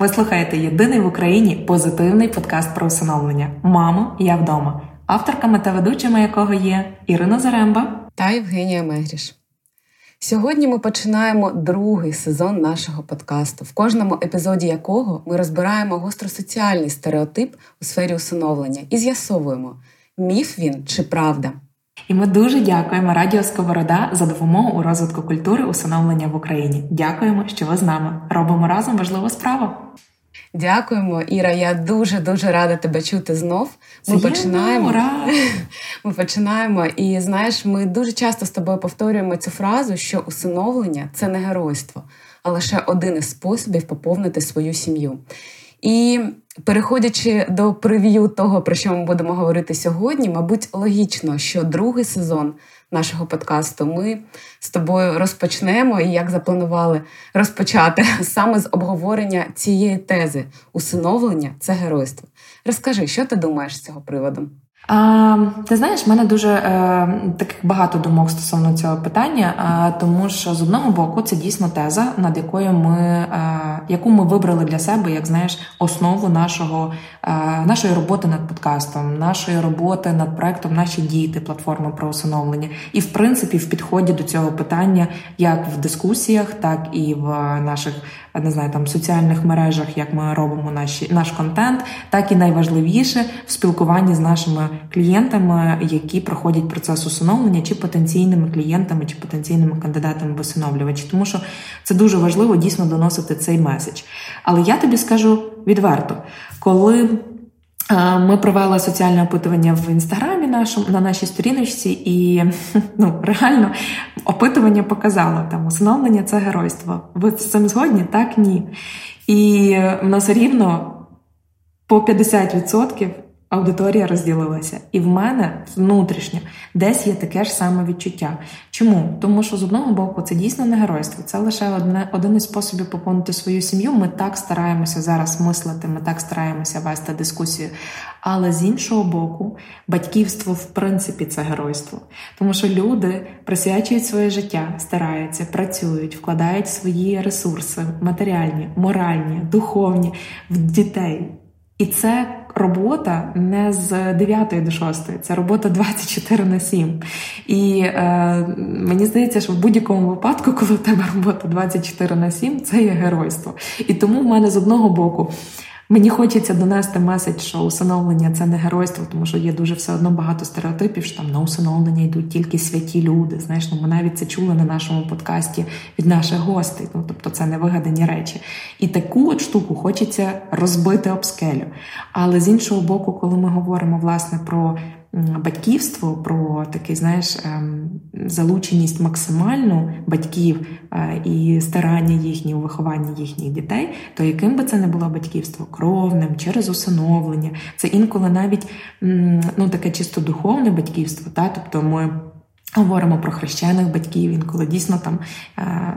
Ви слухаєте єдиний в Україні позитивний подкаст про усиновлення Мамо, я вдома, авторками та ведучими якого є Ірина Заремба та Євгенія Мегріш. Сьогодні ми починаємо другий сезон нашого подкасту, в кожному епізоді якого ми розбираємо гостросоціальний стереотип у сфері усиновлення і з'ясовуємо, міф він чи правда. І ми дуже дякуємо Радіо Сковорода за допомогу у розвитку культури усиновлення в Україні. Дякуємо, що ви з нами робимо разом важливу справу. Дякуємо, Іра. Я дуже дуже рада тебе чути знов. Ми Це починаємо. Ура! Ми починаємо, і знаєш, ми дуже часто з тобою повторюємо цю фразу, що усиновлення це не геройство, а лише один із способів поповнити свою сім'ю. І переходячи до прев'ю того, про що ми будемо говорити сьогодні, мабуть, логічно, що другий сезон нашого подкасту ми з тобою розпочнемо і як запланували розпочати саме з обговорення цієї тези усиновлення це геройство. Розкажи, що ти думаєш з цього приводу? А, Ти знаєш, в мене дуже е, таких багато думок стосовно цього питання, е, тому що з одного боку це дійсно теза, над якою ми е, яку ми вибрали для себе, як знаєш, основу нашого е, нашої роботи над подкастом, нашої роботи над проектом Наші діти, платформа про усиновлення, і в принципі в підході до цього питання, як в дискусіях, так і в наших не знаю, там соціальних мережах, як ми робимо наші наш контент, так і найважливіше в спілкуванні з нашими клієнтами, які проходять процес усиновлення, чи потенційними клієнтами, чи потенційними кандидатами в усиновлювачі. Тому що це дуже важливо дійсно доносити цей меседж. Але я тобі скажу відверто, коли. Ми провели соціальне опитування в інстаграмі нашому на нашій сторіночці, і ну реально опитування показало там усиновлення це геройство. Ви з цим згодні? Так, ні. І в нас рівно по 50% аудиторія розділилася. І в мене внутрішньо десь є таке ж саме відчуття. Чому? Тому що з одного боку це дійсно не геройство, це лише одне один із способів поповнити свою сім'ю. Ми так стараємося зараз мислити, ми так стараємося вести дискусію. Але з іншого боку, батьківство в принципі це геройство, тому що люди присвячують своє життя, стараються, працюють, вкладають свої ресурси матеріальні, моральні, духовні в дітей. І це робота не з 9 до 6, це робота 24 на 7. І е, мені здається, що в будь-якому випадку, коли у тебе робота 24 на 7, це є геройство. І тому в мене з одного боку. Мені хочеться донести меседж, що усиновлення це не геройство, тому що є дуже все одно багато стереотипів, що там на усиновлення йдуть тільки святі люди. Знаєш, ну ми навіть це чули на нашому подкасті від наших гостей. Ну тобто це не вигадані речі. І таку от штуку хочеться розбити об скелю. Але з іншого боку, коли ми говоримо власне про батьківство, про такий, знаєш, ем, залученість максимальну батьків е, і старання їхні у вихованні їхніх дітей, то яким би це не було батьківство кровним, через усиновлення, це інколи навіть ну таке чисто духовне батьківство, та тобто ми. Говоримо про хрещених батьків, інколи дійсно там е,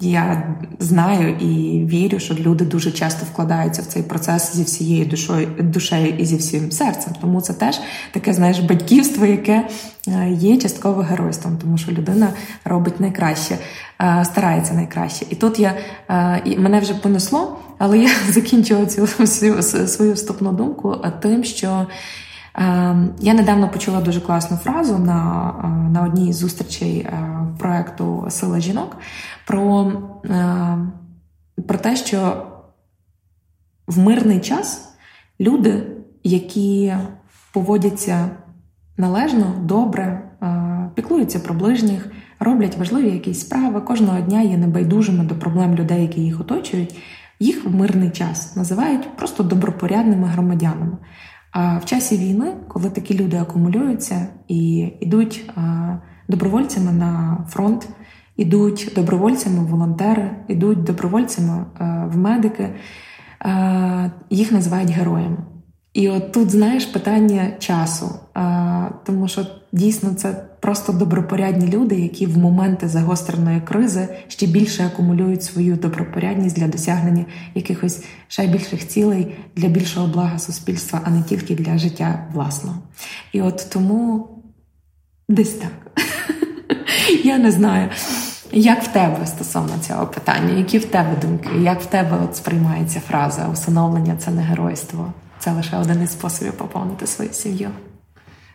я знаю і вірю, що люди дуже часто вкладаються в цей процес зі всією душою душею і зі всім серцем. Тому це теж таке, знаєш, батьківство, яке е, є частково геройством, тому що людина робить найкраще, е, старається найкраще. І тут я і мене вже понесло, але я закінчила цю свою вступну думку тим, що. Ем, я недавно почула дуже класну фразу на е, на одній з зустрічей е, проекту Сила жінок про, е, про те, що в мирний час люди, які поводяться належно, добре, піклуються про ближніх, роблять важливі якісь справи, кожного дня є небайдужими до проблем людей, які їх оточують, їх в мирний час називають просто добропорядними громадянами. А в часі війни, коли такі люди акумулюються і йдуть добровольцями на фронт, ідуть добровольцями волонтери, ідуть добровольцями в медики, їх називають героями. І от тут, знаєш, питання часу, тому що дійсно це просто добропорядні люди, які в моменти загостреної кризи ще більше акумулюють свою добропорядність для досягнення якихось ще більших цілей для більшого блага суспільства, а не тільки для життя власного. І от тому десь так. Я не знаю. Як в тебе стосовно цього питання? Які в тебе думки? Як в тебе от сприймається фраза усиновлення це не геройство? Це лише один із способів поповнити свою сім'ю.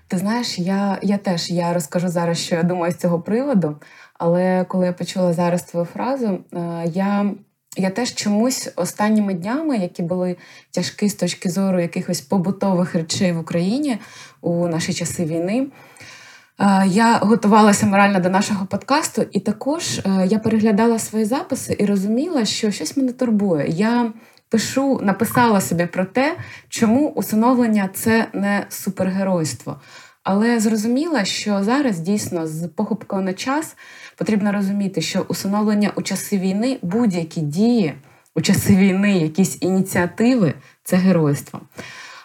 Ти знаєш, я я теж я розкажу зараз, що я думаю з цього приводу. Але коли я почула зараз твою фразу, е, я я теж чомусь останніми днями, які були тяжкі з точки зору якихось побутових речей в Україні у наші часи війни, е, я готувалася морально до нашого подкасту, і також е, я переглядала свої записи і розуміла, що щось мене турбує. Я пишу, написала собі про те, чому усиновлення це не супергеройство. Але зрозуміла, що зараз дійсно з похопкою на час потрібно розуміти, що усиновлення у часи війни будь-які дії у часи війни, якісь ініціативи це геройство.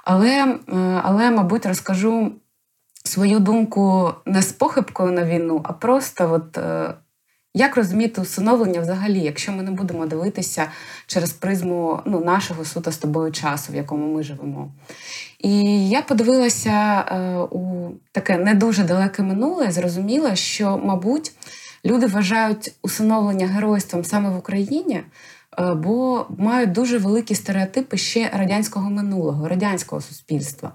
Але, але, мабуть, розкажу свою думку не з похибкою на війну, а просто от е, як розуміти усиновлення взагалі, якщо ми не будемо дивитися через призму ну, нашого суто з тобою часу, в якому ми живемо? І я подивилася е, у таке не дуже далеке минуле, і зрозуміла, що, мабуть, люди вважають усиновлення геройством саме в Україні, е, бо мають дуже великі стереотипи ще радянського минулого, радянського суспільства.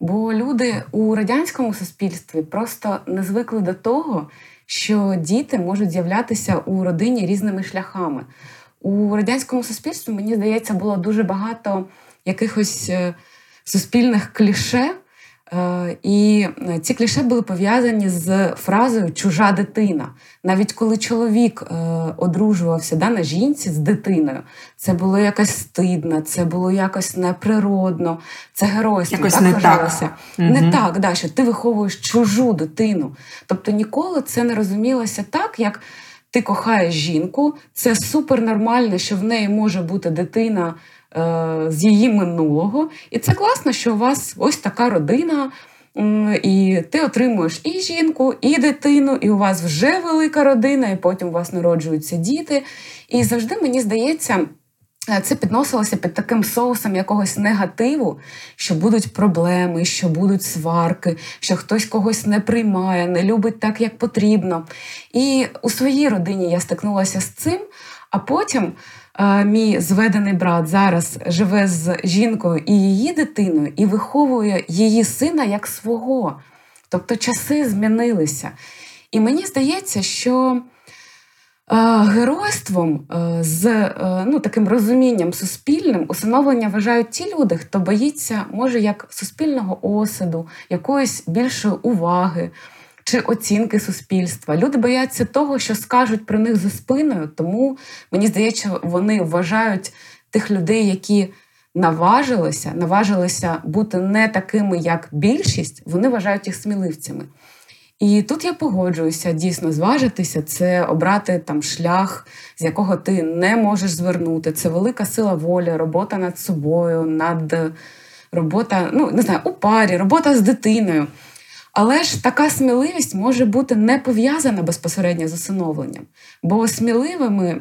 Бо люди у радянському суспільстві просто не звикли до того, що діти можуть з'являтися у родині різними шляхами. У радянському суспільстві, мені здається, було дуже багато якихось е, суспільних кліше. Е, і е, ці кліше були пов'язані з фразою чужа дитина. Навіть коли чоловік е, одружувався да, на жінці з дитиною, це було якось стидно, це було якось неприродно, це геройство. Якось так не вважалося. Так. Не так, да, що ти виховуєш чужу дитину. Тобто ніколи це не розумілося так, як ти кохаєш жінку, це супер нормально, що в неї може бути дитина. Е, з її минулого. І це класно, що у вас ось така родина. І ти отримуєш і жінку, і дитину, і у вас вже велика родина, і потім у вас народжуються діти. І завжди мені здається, е, це підносилося під таким соусом якогось негативу, що будуть проблеми, що будуть сварки, що хтось когось не приймає, не любить так, як потрібно. І у своїй родині я стикнулася з цим, а потім мій зведений брат зараз живе з жінкою і її дитиною, і виховує її сина як свого. Тобто часи змінилися. І мені здається, що геройством з ну, таким розумінням суспільним усиновлення вважають ті люди, хто боїться, може, як суспільного осаду, якоїсь більшої уваги чи оцінки суспільства. Люди бояться того, що скажуть про них за спиною, тому мені здається, вони вважають тих людей, які наважилися, наважилися бути не такими, як більшість, вони вважають їх сміливцями. І тут я погоджуюся, дійсно зважитися, це обрати там шлях, з якого ти не можеш звернути. Це велика сила волі, робота над собою, над робота, ну не знаю, у парі, робота з дитиною. Але ж така сміливість може бути не пов'язана безпосередньо з усиновленням, бо сміливими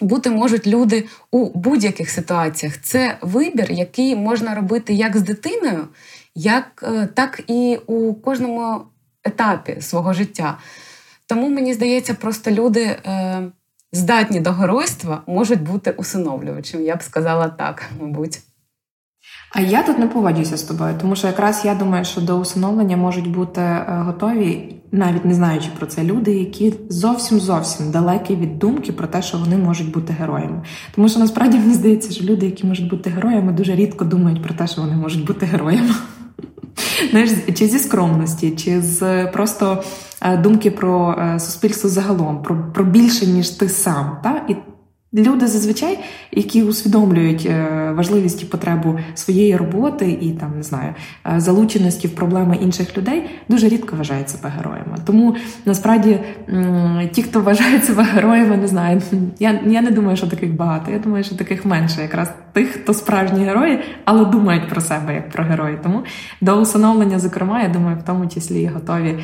бути можуть люди у будь-яких ситуаціях. Це вибір, який можна робити як з дитиною, як, е, так і у кожному етапі свого життя. Тому мені здається, просто люди е, здатні до геройства можуть бути усиновлювачем. Я б сказала так, мабуть. А я тут не погоджуюся з тобою, тому що якраз я думаю, що до усиновлення можуть бути е, готові, навіть не знаючи про це, люди, які зовсім зовсім далекі від думки про те, що вони можуть бути героями. Тому що насправді мені здається, що люди, які можуть бути героями, дуже рідко думають про те, що вони можуть бути героями. Знаєш, чи зі скромності, чи з просто е, думки про е, суспільство загалом, про про більше, ніж ти сам. Та? І Люди зазвичай, які усвідомлюють е, важливість і потребу своєї роботи і там не знаю е, залученості в проблеми інших людей, дуже рідко вважають себе героями. Тому насправді ті, хто вважають себе героями, не знаю. Я я не думаю, що таких багато. Я думаю, що таких менше, якраз тих, хто справжні герої, але думають про себе як про герої. Тому до усиновлення, зокрема, я думаю, в тому числі готові е,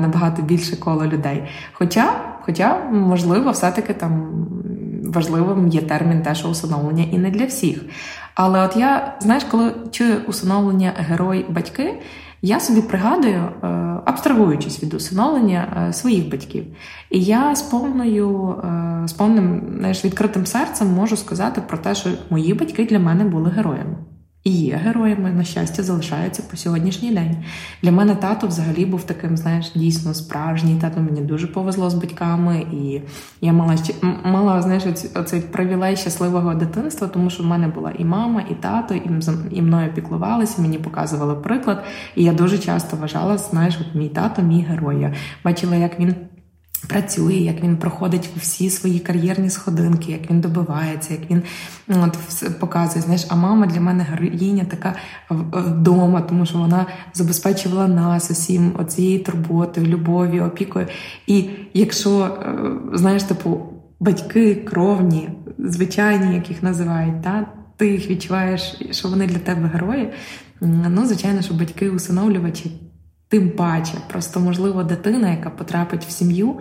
набагато більше коло людей. Хоча, хоча можливо, все таки там важливим є термін теж усиновлення і не для всіх. Але от я, знаєш, коли чую усиновлення герой-батьки, я собі пригадую, е, абстрагуючись від усиновлення е, своїх батьків. І я з повною, е, з повним знаєш, відкритим серцем можу сказати про те, що мої батьки для мене були героями і є героями, на щастя, залишаються по сьогоднішній день. Для мене тато взагалі був таким, знаєш, дійсно справжній. Тато мені дуже повезло з батьками, і я мала мала знаєш, оцей привілей щасливого дитинства, тому що в мене була і мама, і тато, і і мною піклувалися, мені показували приклад. І я дуже часто вважала, знаєш, от мій тато, мій герой. Я бачила, як він працює, як він проходить всі свої кар'єрні сходинки, як він добивається, як він ну, от, показує. Знаєш, а мама для мене героїня така вдома, тому що вона забезпечувала нас усім оцією турботою, любов'ю, опікою. І якщо е, знаєш, типу батьки кровні, звичайні, як їх називають, та ти їх відчуваєш, що вони для тебе герої. Ну, звичайно, що батьки-усиновлювачі Тим паче, просто, можливо, дитина, яка потрапить в сім'ю,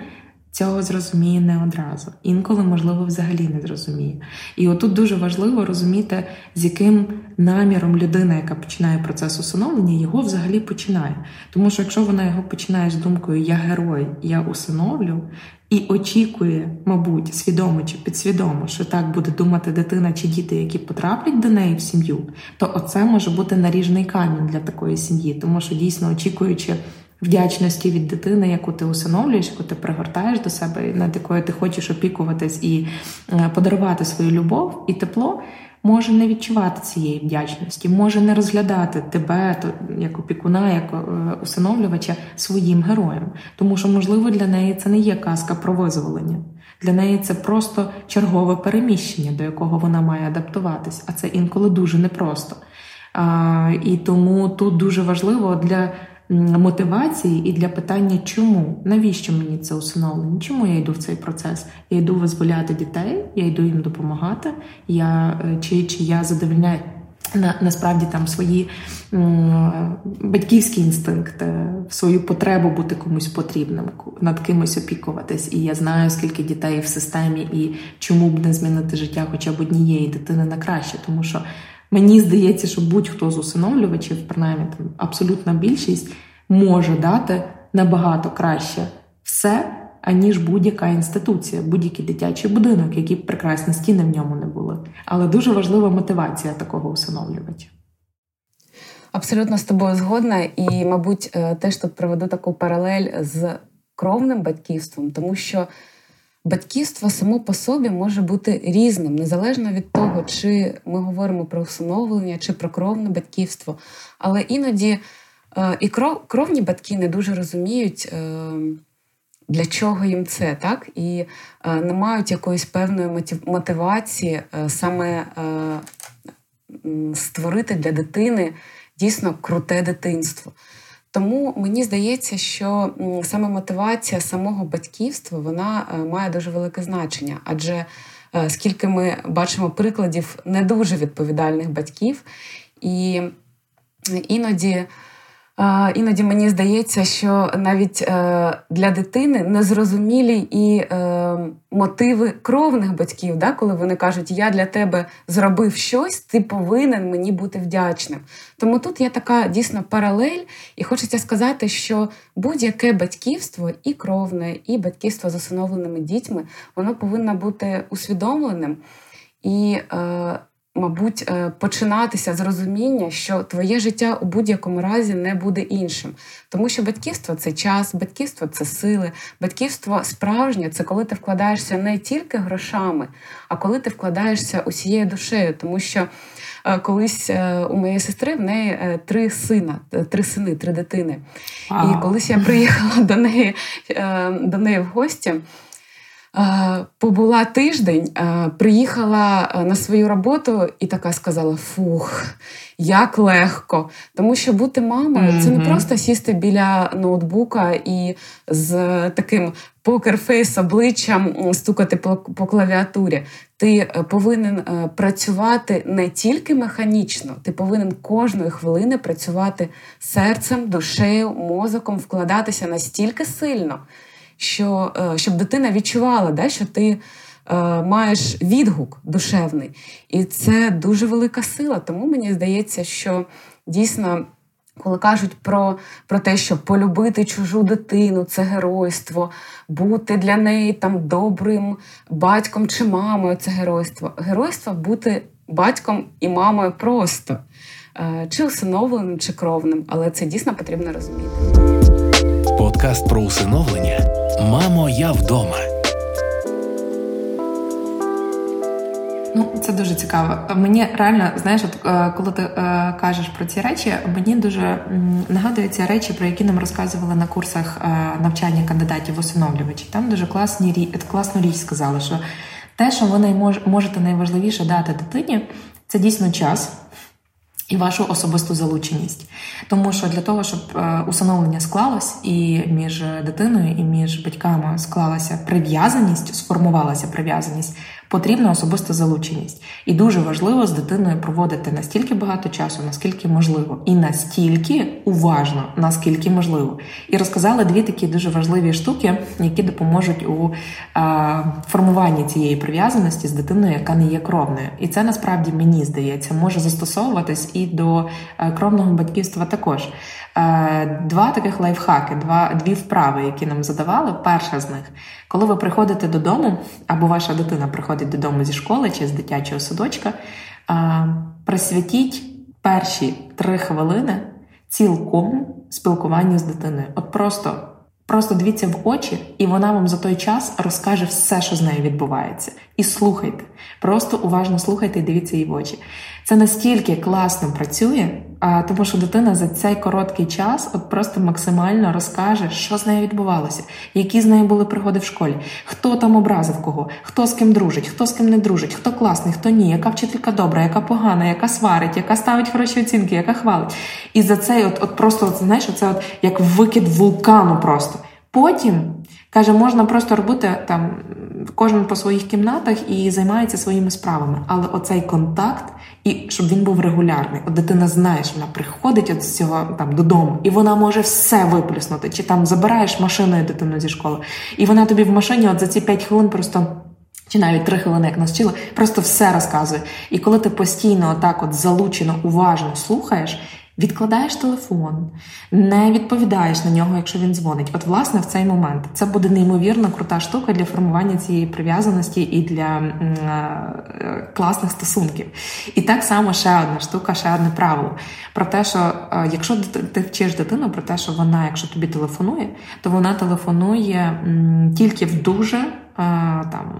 цього зрозуміє не одразу. Інколи, можливо, взагалі не зрозуміє. І отут дуже важливо розуміти, з яким наміром людина, яка починає процес усиновлення, його взагалі починає. Тому що якщо вона його починає з думкою Я герой, я усиновлю, і очікує, мабуть, свідомо чи підсвідомо, що так буде думати дитина чи діти, які потраплять до неї в сім'ю, то оце може бути наріжний камінь для такої сім'ї, тому що дійсно очікуючи. Вдячності від дитини, яку ти усиновлюєш, яку ти пригортаєш до себе, над якою ти хочеш опікуватись і е, подарувати свою любов і тепло, може не відчувати цієї вдячності, може не розглядати тебе, то як опікуна, як е, усиновлювача своїм героєм. Тому що, можливо, для неї це не є казка про визволення. Для неї це просто чергове переміщення, до якого вона має адаптуватись, а це інколи дуже непросто. А, І тому тут дуже важливо для мотивації і для питання, чому, навіщо мені це усиновлення? Чому я йду в цей процес? Я йду визволяти дітей, я йду їм допомагати. Я е, чи, чи я задовольняю. На насправді там свої м, батьківські інстинкти, свою потребу бути комусь потрібним, над кимось опікуватись. І я знаю, скільки дітей в системі і чому б не змінити життя хоча б однієї дитини на краще, тому що Мені здається, що будь-хто з усиновлювачів, принаймні там абсолютна більшість, може дати набагато краще все, аніж будь-яка інституція, будь-який дитячий будинок, які б прекрасні стіни в ньому не були. Але дуже важлива мотивація такого усиновлювача. Абсолютно з тобою згодна, і, мабуть, е, теж тут проведу таку паралель з кровним батьківством, тому що батьківство само по собі може бути різним, незалежно від того, чи ми говоримо про усиновлення, чи про кровне батьківство. Але іноді е, і кровні батьки не дуже розуміють. Е, для чого їм це, так? І е, не мають якоїсь певної мотивації саме створити для дитини дійсно круте дитинство. Тому мені здається, що саме мотивація самого батьківства вона е, має дуже велике значення, адже е, скільки ми бачимо прикладів не дуже відповідальних батьків, і іноді. Іноді мені здається, що навіть е, для дитини незрозумілі і е, мотиви кровних батьків, да, коли вони кажуть, я для тебе зробив щось, ти повинен мені бути вдячним. Тому тут є така дійсно паралель, і хочеться сказати, що будь-яке батьківство, і кровне, і батьківство з усиновленими дітьми, воно повинно бути усвідомленим. І е, мабуть, е, починатися з розуміння, що твоє життя у будь-якому разі не буде іншим. Тому що батьківство це час, батьківство це сили, батьківство справжнє це коли ти вкладаєшся не тільки грошами, а коли ти вкладаєшся усією душею. Тому що е, колись е, у моєї сестри в неї три сина, три сини, три дитини. А. І колись я приїхала до неї, до неї в гості. Побула тиждень, приїхала на свою роботу і така сказала: Фух, як легко. Тому що бути мамою mm-hmm. це не просто сісти біля ноутбука і з таким покерфейс обличчям стукати по, по клавіатурі. Ти е, повинен е, працювати не тільки механічно, ти повинен кожної хвилини працювати серцем, душею, мозоком, вкладатися настільки сильно, що е, щоб дитина відчувала, да, що ти. Маєш відгук душевний, і це дуже велика сила. Тому мені здається, що дійсно коли кажуть про про те, що полюбити чужу дитину це геройство, бути для неї там добрим батьком чи мамою це геройство. Геройство бути батьком і мамою просто, е, чи усиновленим, чи кровним, але це дійсно потрібно розуміти. Подкаст про усиновлення Мамо, я вдома. Ну, це дуже цікаво. Мені реально, знаєш, от е, коли ти е, кажеш про ці речі, мені дуже нагадують ці речі, про які нам розказували на курсах е, навчання кандидатів усиновлювачів. Там дуже класні класну річ сказали, що те, що ви можете найважливіше дати дитині, це дійсно час і вашу особисту залученість. Тому що для того, щоб е, усиновлення склалось, і між дитиною, і між батьками склалася прив'язаність, сформувалася прив'язаність, потрібна особиста залученість. І дуже важливо з дитиною проводити настільки багато часу, наскільки можливо, і настільки уважно, наскільки можливо. І розказали дві такі дуже важливі штуки, які допоможуть у а, формуванні цієї прив'язаності з дитиною, яка не є кровною. І це насправді мені здається може застосовуватись і до е, кровного батьківства також. Е, два таких лайфхаки, два дві вправи, які нам задавали. Перша з них, коли ви приходите додому, або ваша дитина приходить додому зі школи чи з дитячого садочка, е, присвятіть перші три хвилини цілком спілкуванню з дитиною. От просто. Просто дивіться в очі, і вона вам за той час розкаже все, що з нею відбувається. І слухайте. Просто уважно слухайте і дивіться їй в очі. Це настільки класно працює, тому що дитина за цей короткий час от просто максимально розкаже, що з нею відбувалося, які з нею були пригоди в школі, хто там образив кого, хто з ким дружить, хто з ким не дружить, хто класний, хто ні, яка вчителька добра, яка погана, яка сварить, яка ставить хороші оцінки, яка хвалить. І за цей, от, от просто от, знаєш, це от як викид вулкану просто. Потім каже, можна просто робити там кожен по своїх кімнатах і займається своїми справами. Але оцей контакт, і щоб він був регулярний. От дитина знає, що вона приходить от з цього там додому, і вона може все виплюснути. Чи там забираєш машиною дитину зі школи, і вона тобі в машині от за ці 5 хвилин просто. Чи навіть три хвилини, як нас вчила, просто все розказує. І коли ти постійно отак от залучено, уважно слухаєш, Відкладаєш телефон, не відповідаєш на нього, якщо він дзвонить. От, власне, в цей момент це буде неймовірно крута штука для формування цієї прив'язаності і для е, класних стосунків. І так само ще одна штука, ще одне правило про те, що е, якщо ти вчиш дитину про те, що вона, якщо тобі телефонує, то вона телефонує тільки в дуже е, там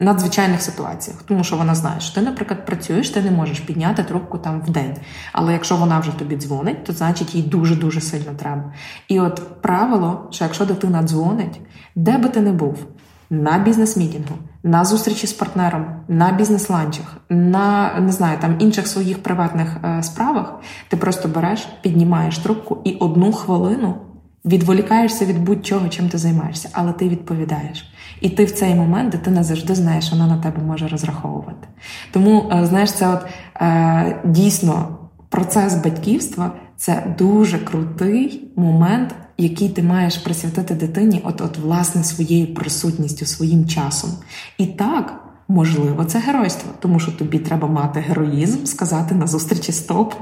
надзвичайних ситуаціях, тому що вона знає, що ти, наприклад, працюєш, ти не можеш підняти трубку там в день. Але якщо вона вже тобі дзвонить, то значить їй дуже-дуже сильно треба. І от правило, що якщо дитина дзвонить, де би ти не був, на бізнес-мітінгу, на зустрічі з партнером, на бізнес-ланчах, на не знаю, там інших своїх приватних е, справах, ти просто береш, піднімаєш трубку і одну хвилину відволікаєшся від будь-чого, чим ти займаєшся, але ти відповідаєш. І ти в цей момент дитина завжди знає, що вона на тебе може розраховувати. Тому, е, знаєш, це от е, дійсно процес батьківства це дуже крутий момент, який ти маєш присвятити дитині, от, от власне, своєю присутністю, своїм часом. І так. Можливо, це геройство, тому що тобі треба мати героїзм, сказати на зустрічі стоп.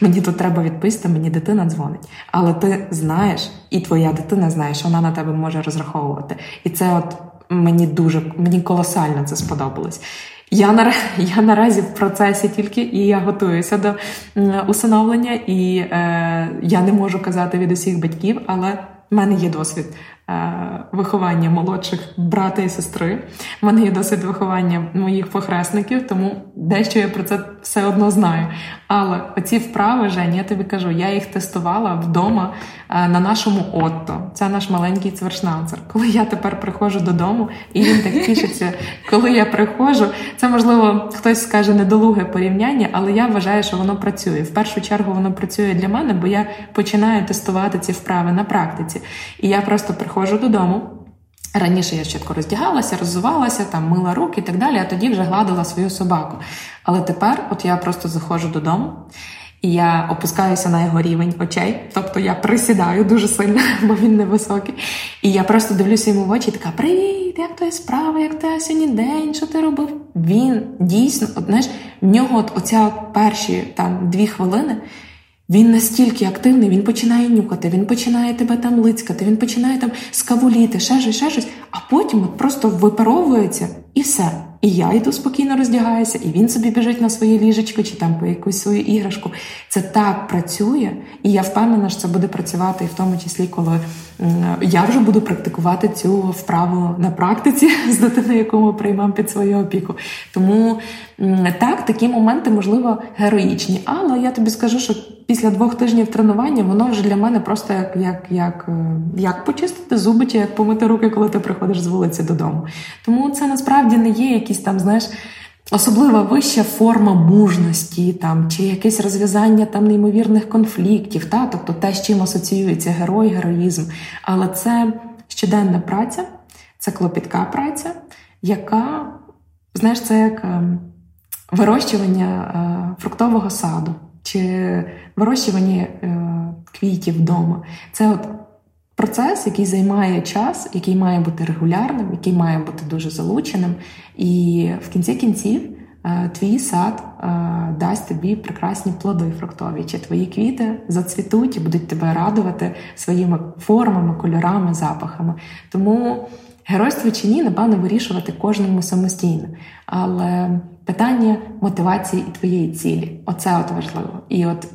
Мені тут треба відписати, мені дитина дзвонить. Але ти знаєш, і твоя дитина знає, що вона на тебе може розраховувати. І це от мені дуже мені колосально це сподобалось. Я на я наразі в процесі тільки і я готуюся до усиновлення, і е, я не можу казати від усіх батьків, але в мене є досвід виховання молодших брата і сестри. У мене є досвід виховання моїх похресників, тому дещо я про це все одно знаю. Але оці вправи, Жень, я тобі кажу, я їх тестувала вдома е, на нашому отто. Це наш маленький цвершнауцер. Коли я тепер приходжу додому, і він так тішиться, коли я приходжу, це можливо хтось скаже недолуге порівняння, але я вважаю, що воно працює. В першу чергу воно працює для мене, бо я починаю тестувати ці вправи на практиці. І я просто приходжу додому. Раніше я чітко роздягалася, роззувалася, там мила руки і так далі, а тоді вже гладила свою собаку. Але тепер, от я просто заходжу додому, і я опускаюся на його рівень очей, тобто я присідаю дуже сильно, бо він невисокий. І я просто дивлюся йому в очі, і така: Привіт, як твоя справа, як тебе сьогодні день, що ти робив? Він дійсно, от, знаєш, в нього от оця перші там дві хвилини. Він настільки активний, він починає нюхати, він починає тебе там лицькати, він починає там скавуліти, ще щось, ще щось, а потім от просто випаровується і все. І я йду спокійно роздягаюся, і він собі біжить на своє ліжечко чи там по якусь свою іграшку. Це так працює, і я впевнена, що це буде працювати, і в тому числі, коли я вже буду практикувати цю вправу на практиці з дитиною, яку ми приймемо під свою опіку. Тому так, такі моменти, можливо, героїчні. Але я тобі скажу, що після двох тижнів тренування воно вже для мене просто як як, як, е, як почистити зуби чи як помити руки, коли ти приходиш з вулиці додому. Тому це насправді не є якісь там, знаєш. Особлива вища форма мужності там, чи якесь розв'язання там неймовірних конфліктів, та? тобто те, з чим асоціюється герой, героїзм. Але це щоденна праця, це клопітка праця, яка, знаєш, це як ем, вирощування е, фруктового саду чи вирощування е, квітів вдома. Це от процес, який займає час, який має бути регулярним, який має бути дуже залученим. І в кінці кінців е, твій сад дасть тобі прекрасні плоди фруктові, чи твої квіти зацвітуть і будуть тебе радувати своїми формами, кольорами, запахами. Тому. Геройство чи ні, напевно, вирішувати кожному самостійно. Але питання мотивації і твоєї цілі оце от важливо. І от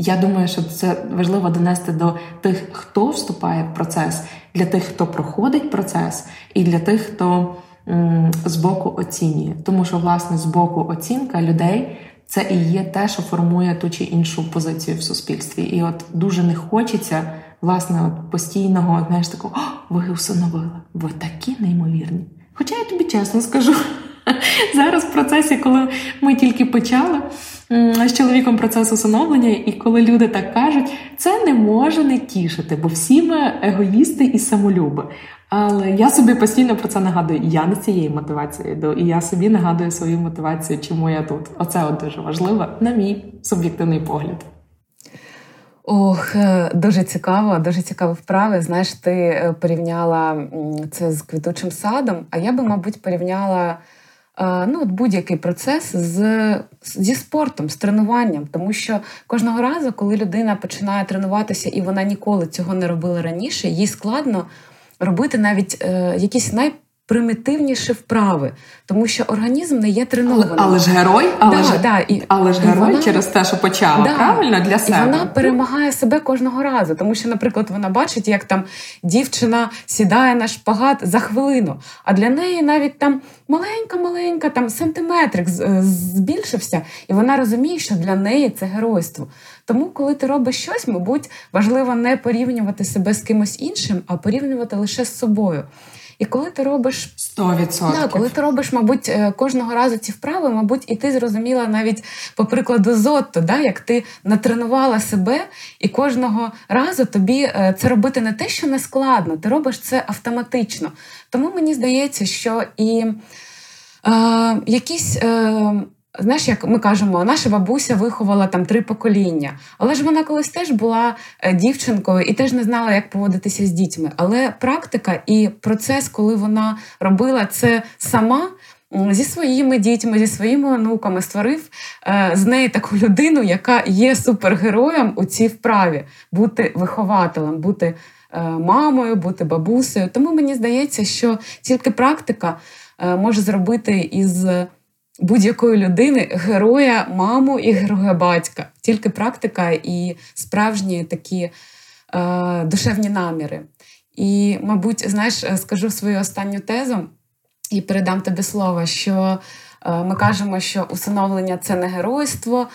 я думаю, що це важливо донести до тих, хто вступає в процес, для тих, хто проходить процес, і для тих, хто м, збоку оцінює. Тому що, власне, збоку оцінка людей. Це і є те, що формує ту чи іншу позицію в суспільстві. І от дуже не хочеться власне, от постійного, знаєш, такого ви усиновили, ви такі неймовірні. Хоча я тобі чесно скажу, зараз в процесі, коли ми тільки почали з чоловіком процес усиновлення, і коли люди так кажуть, це не може не тішити, бо всі ми егоїсти і самолюби. Але я собі постійно про це нагадую. Я не цієї мотивації йду, і я собі нагадую свою мотивацію, чому я тут. Оце от дуже важливо, на мій суб'єктивний погляд. Ох, е, дуже цікаво, дуже цікаві вправи. Знаєш, ти е, порівняла це з квітучим садом, а я би, мабуть, порівняла ну, от будь-який процес з, зі спортом, з тренуванням. Тому що кожного разу, коли людина починає тренуватися і вона ніколи цього не робила раніше, їй складно робити навіть е, якісь най примітивніші вправи, тому що організм не є тренованим. Але, але ж герой, але да, ж да, і, але ж герой вона, через те, що почала да, правильно для себе. І Вона перемагає себе кожного разу, тому що, наприклад, вона бачить, як там дівчина сідає на шпагат за хвилину, а для неї навіть там маленька-маленька, там сантиметрик збільшився, і вона розуміє, що для неї це геройство. Тому, коли ти робиш щось, мабуть, важливо не порівнювати себе з кимось іншим, а порівнювати лише з собою. І коли ти робиш 100%. Да, коли ти робиш, мабуть, е, кожного разу ці вправи, мабуть, і ти зрозуміла навіть по прикладу Зотто, да, як ти натренувала себе, і кожного разу тобі е, це робити не те, що не складно, ти робиш це автоматично. Тому мені здається, що і е, якісь. Е, Знаєш, як ми кажемо, наша бабуся виховала там три покоління, але ж вона колись теж була е, дівчинкою і теж не знала, як поводитися з дітьми. Але практика і процес, коли вона робила це сама зі своїми дітьми, зі своїми онуками, створив е, з неї таку людину, яка є супергероєм у цій вправі, бути вихователем, бути е, мамою, бути бабусею. Тому мені здається, що тільки практика може зробити із будь-якої людини героя, маму і героя батька, тільки практика і справжні такі е, душевні наміри. І, мабуть, знаєш, скажу свою останню тезу і передам тобі слово, що е, ми кажемо, що усиновлення це не геройство.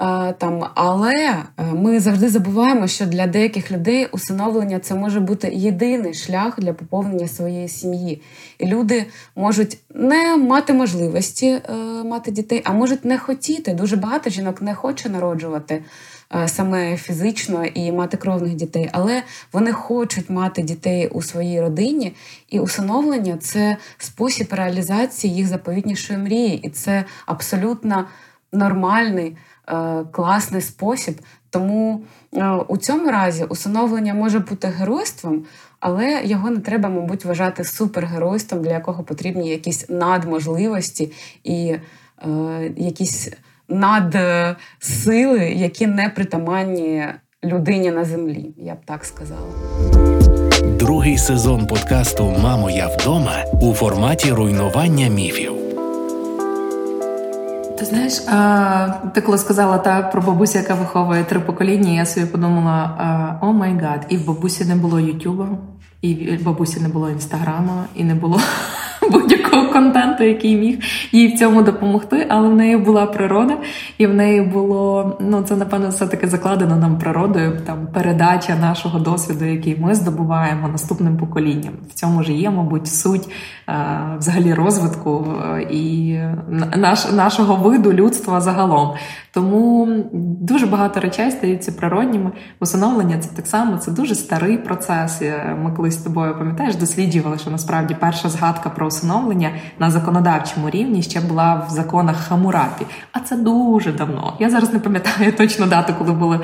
Е, там, Але е, ми завжди забуваємо, що для деяких людей усиновлення це може бути єдиний шлях для поповнення своєї сім'ї. І люди можуть не мати можливості е, мати дітей, а можуть не хотіти. Дуже багато жінок не хоче народжувати саме фізично і мати кровних дітей, але вони хочуть мати дітей у своїй родині, і усиновлення це спосіб реалізації їх заповітнішої мрії, і це абсолютно нормальний. Е, класний спосіб. Тому е, у цьому разі усиновлення може бути геройством, але його не треба, мабуть, вважати супергеройством, для якого потрібні якісь надможливості і е, якісь надсили, які не притаманні людині на землі. Я б так сказала. Другий сезон подкасту Мамо, я вдома у форматі руйнування міфів. Ти знаєш, а, ти коли сказала та про бабусю, яка виховує три покоління, я собі подумала: oh my God, і в бабусі не було Ютуба, і в бабусі не було інстаграма, і не було будь-якого контенту, який міг їй в цьому допомогти. Але в неї була природа, і в неї було ну це напевно все таки закладено нам природою. Там передача нашого досвіду, який ми здобуваємо наступним поколінням. В цьому ж є, мабуть, суть е, взагалі розвитку е, і наш, нашого виду людства загалом. Тому дуже багато речей стаються природніми. Усиновлення це так само це дуже старий процес. Ми колись з тобою пам'ятаєш, досліджували, що насправді перша згадка про усиновлення на законодавчому рівні ще була в законах Хамурапі. А це дуже давно. Я зараз не пам'ятаю точно дату, коли були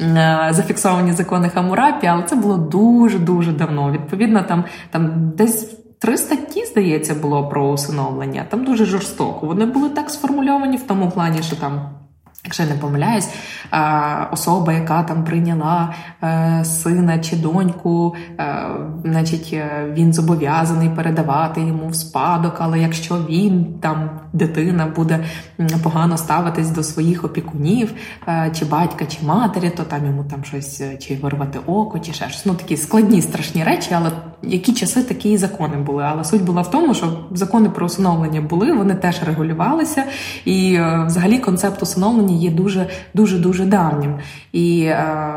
е, зафіксовані закони Хамурапі, але це було дуже дуже давно. Відповідно, там там десь. Три статті, здається, було про усиновлення. Там дуже жорстоко. Вони були так сформульовані в тому плані, що там Якщо я не помиляюсь, особа, яка там прийняла е, сина чи доньку, е, значить е, він зобов'язаний передавати йому в спадок, але якщо він там дитина буде погано ставитись до своїх опікунів, чи батька, чи матері, то там йому там щось чи вирвати око, чи ще щось. Ну такі складні страшні речі, але які часи такі і закони були. Але суть була в тому, що закони про усиновлення були, вони теж регулювалися, і взагалі концепт усиновлення є дуже дуже дуже давнім. І е,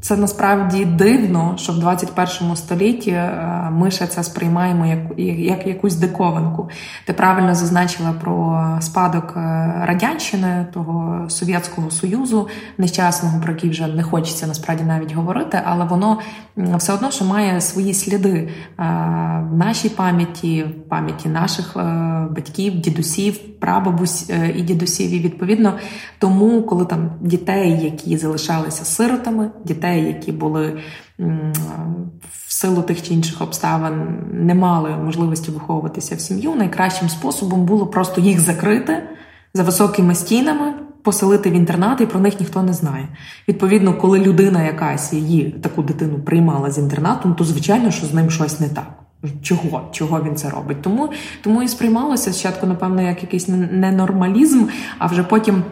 це насправді дивно, що в 21 столітті е, ми ще це сприймаємо як як якусь диковинку. Ти правильно зазначила про спадок е, радянщини, того Совєтського Союзу, нещасного, про який вже не хочеться насправді навіть говорити, але воно все одно що має свої сліди е, в нашій пам'яті, в пам'яті наших батьків, дідусів, прабабусь і дідусів. І відповідно тому, коли там дітей, які залишалися сиротами, дітей які були в силу тих чи інших обставин, не мали можливості виховуватися в сім'ю. Найкращим способом було просто їх закрити за високими стінами. Поселити в інтернат, і про них ніхто не знає. Відповідно, коли людина якась її таку дитину приймала з інтернатом, то звичайно, що з ним щось не так. Чого Чого він це робить? Тому тому і сприймалося спочатку, напевно, як якийсь ненормалізм, а вже потім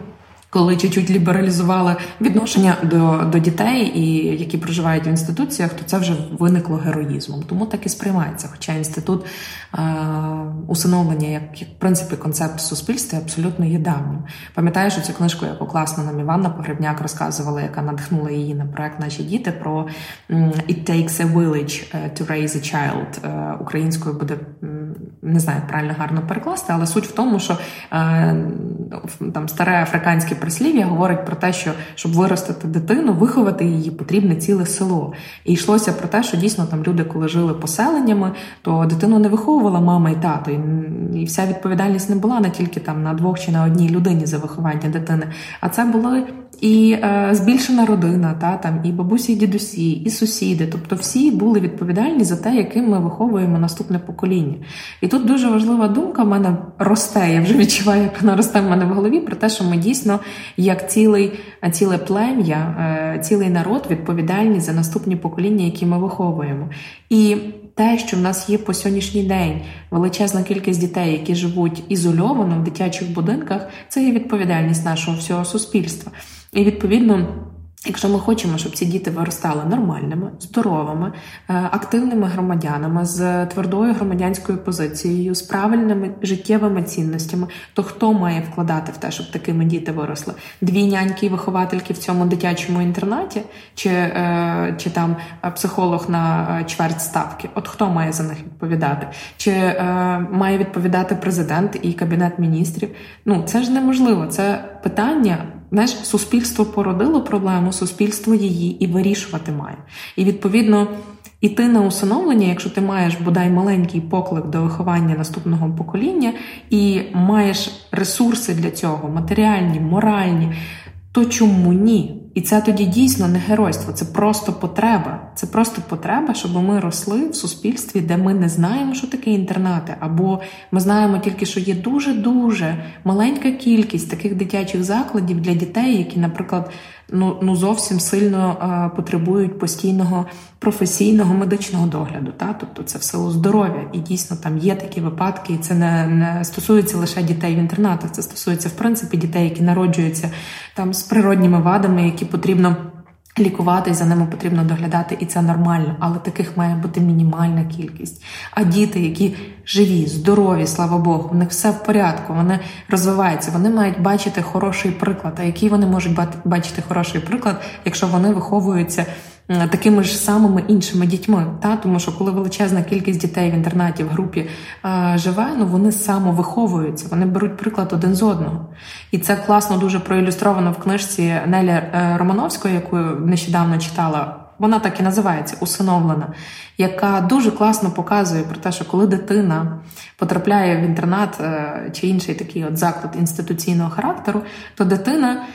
коли чуть-чуть лібералізували відношення до до дітей, і які проживають в інституціях, то це вже виникло героїзмом. Тому так і сприймається. Хоча інститут е, усиновлення, як як в принципі концепт в суспільстві, абсолютно є давнім. Пам'ятаєш цю книжку, яку класно нам Іванна Погребняк розказувала, яка надихнула її на проект Наші діти про «It takes a village е, to raise a child». Е, українською буде не знаю, правильно гарно перекласти, але суть в тому, що е, там старе африканське прислів'я говорить про те, що щоб виростити дитину, виховати її, потрібне ціле село. І йшлося про те, що дійсно там люди, коли жили поселеннями, то дитину не виховувала мама і тато. І вся відповідальність не була не тільки там на двох чи на одній людині за виховання дитини, а це були і е, збільшена родина, та там і бабусі, і дідусі, і сусіди. Тобто всі були відповідальні за те, яким ми виховуємо наступне покоління. І тут дуже важлива думка в мене росте. Я вже відчуваю, як вона росте в мене в голові про те, що ми дійсно, як цілий, ціле плем'я, е, цілий народ відповідальний за наступні покоління, які ми виховуємо. І те, що в нас є по сьогоднішній день величезна кількість дітей, які живуть ізольовано в дитячих будинках, це є відповідальність нашого всього суспільства. І відповідно. Якщо ми хочемо, щоб ці діти виростали нормальними, здоровими, е, активними громадянами з твердою громадянською позицією, з правильними життєвими цінностями, то хто має вкладати в те, щоб такими діти виросли? Дві няньки і виховательки в цьому дитячому інтернаті, чи е, чи там психолог на чверть ставки? От хто має за них відповідати? Чи е, має відповідати президент і кабінет міністрів? Ну це ж неможливо. Це питання. Знаєш, суспільство породило проблему, суспільство її і вирішувати має. І відповідно іти на усиновлення, якщо ти маєш бодай маленький поклик до виховання наступного покоління і маєш ресурси для цього, матеріальні, моральні, то чому ні? І це тоді дійсно не геройство, це просто потреба. Це просто потреба, щоб ми росли в суспільстві, де ми не знаємо, що таке інтернати, або ми знаємо тільки, що є дуже дуже маленька кількість таких дитячих закладів для дітей, які, наприклад, ну ну зовсім сильно а, потребують постійного професійного медичного догляду. Та? Тобто це в силу здоров'я. І дійсно там є такі випадки, і це не, не стосується лише дітей в інтернатах, це стосується в принципі дітей, які народжуються там з природніми вадами, які потрібно. Лікувати за ними потрібно доглядати, і це нормально, але таких має бути мінімальна кількість. А діти, які живі, здорові, слава Богу, в них все в порядку, вони розвиваються, вони мають бачити хороший приклад. А який вони можуть бачити хороший приклад, якщо вони виховуються такими ж самими іншими дітьми. Та? Тому що коли величезна кількість дітей в інтернаті в групі е, живе, ну вони самовиховуються, вони беруть приклад один з одного. І це класно дуже проілюстровано в книжці Нелі е, Романовської, яку нещодавно читала. Вона так і називається усиновлена, яка дуже класно показує про те, що коли дитина потрапляє в інтернат е, чи інший такий от заклад інституційного характеру, то дитина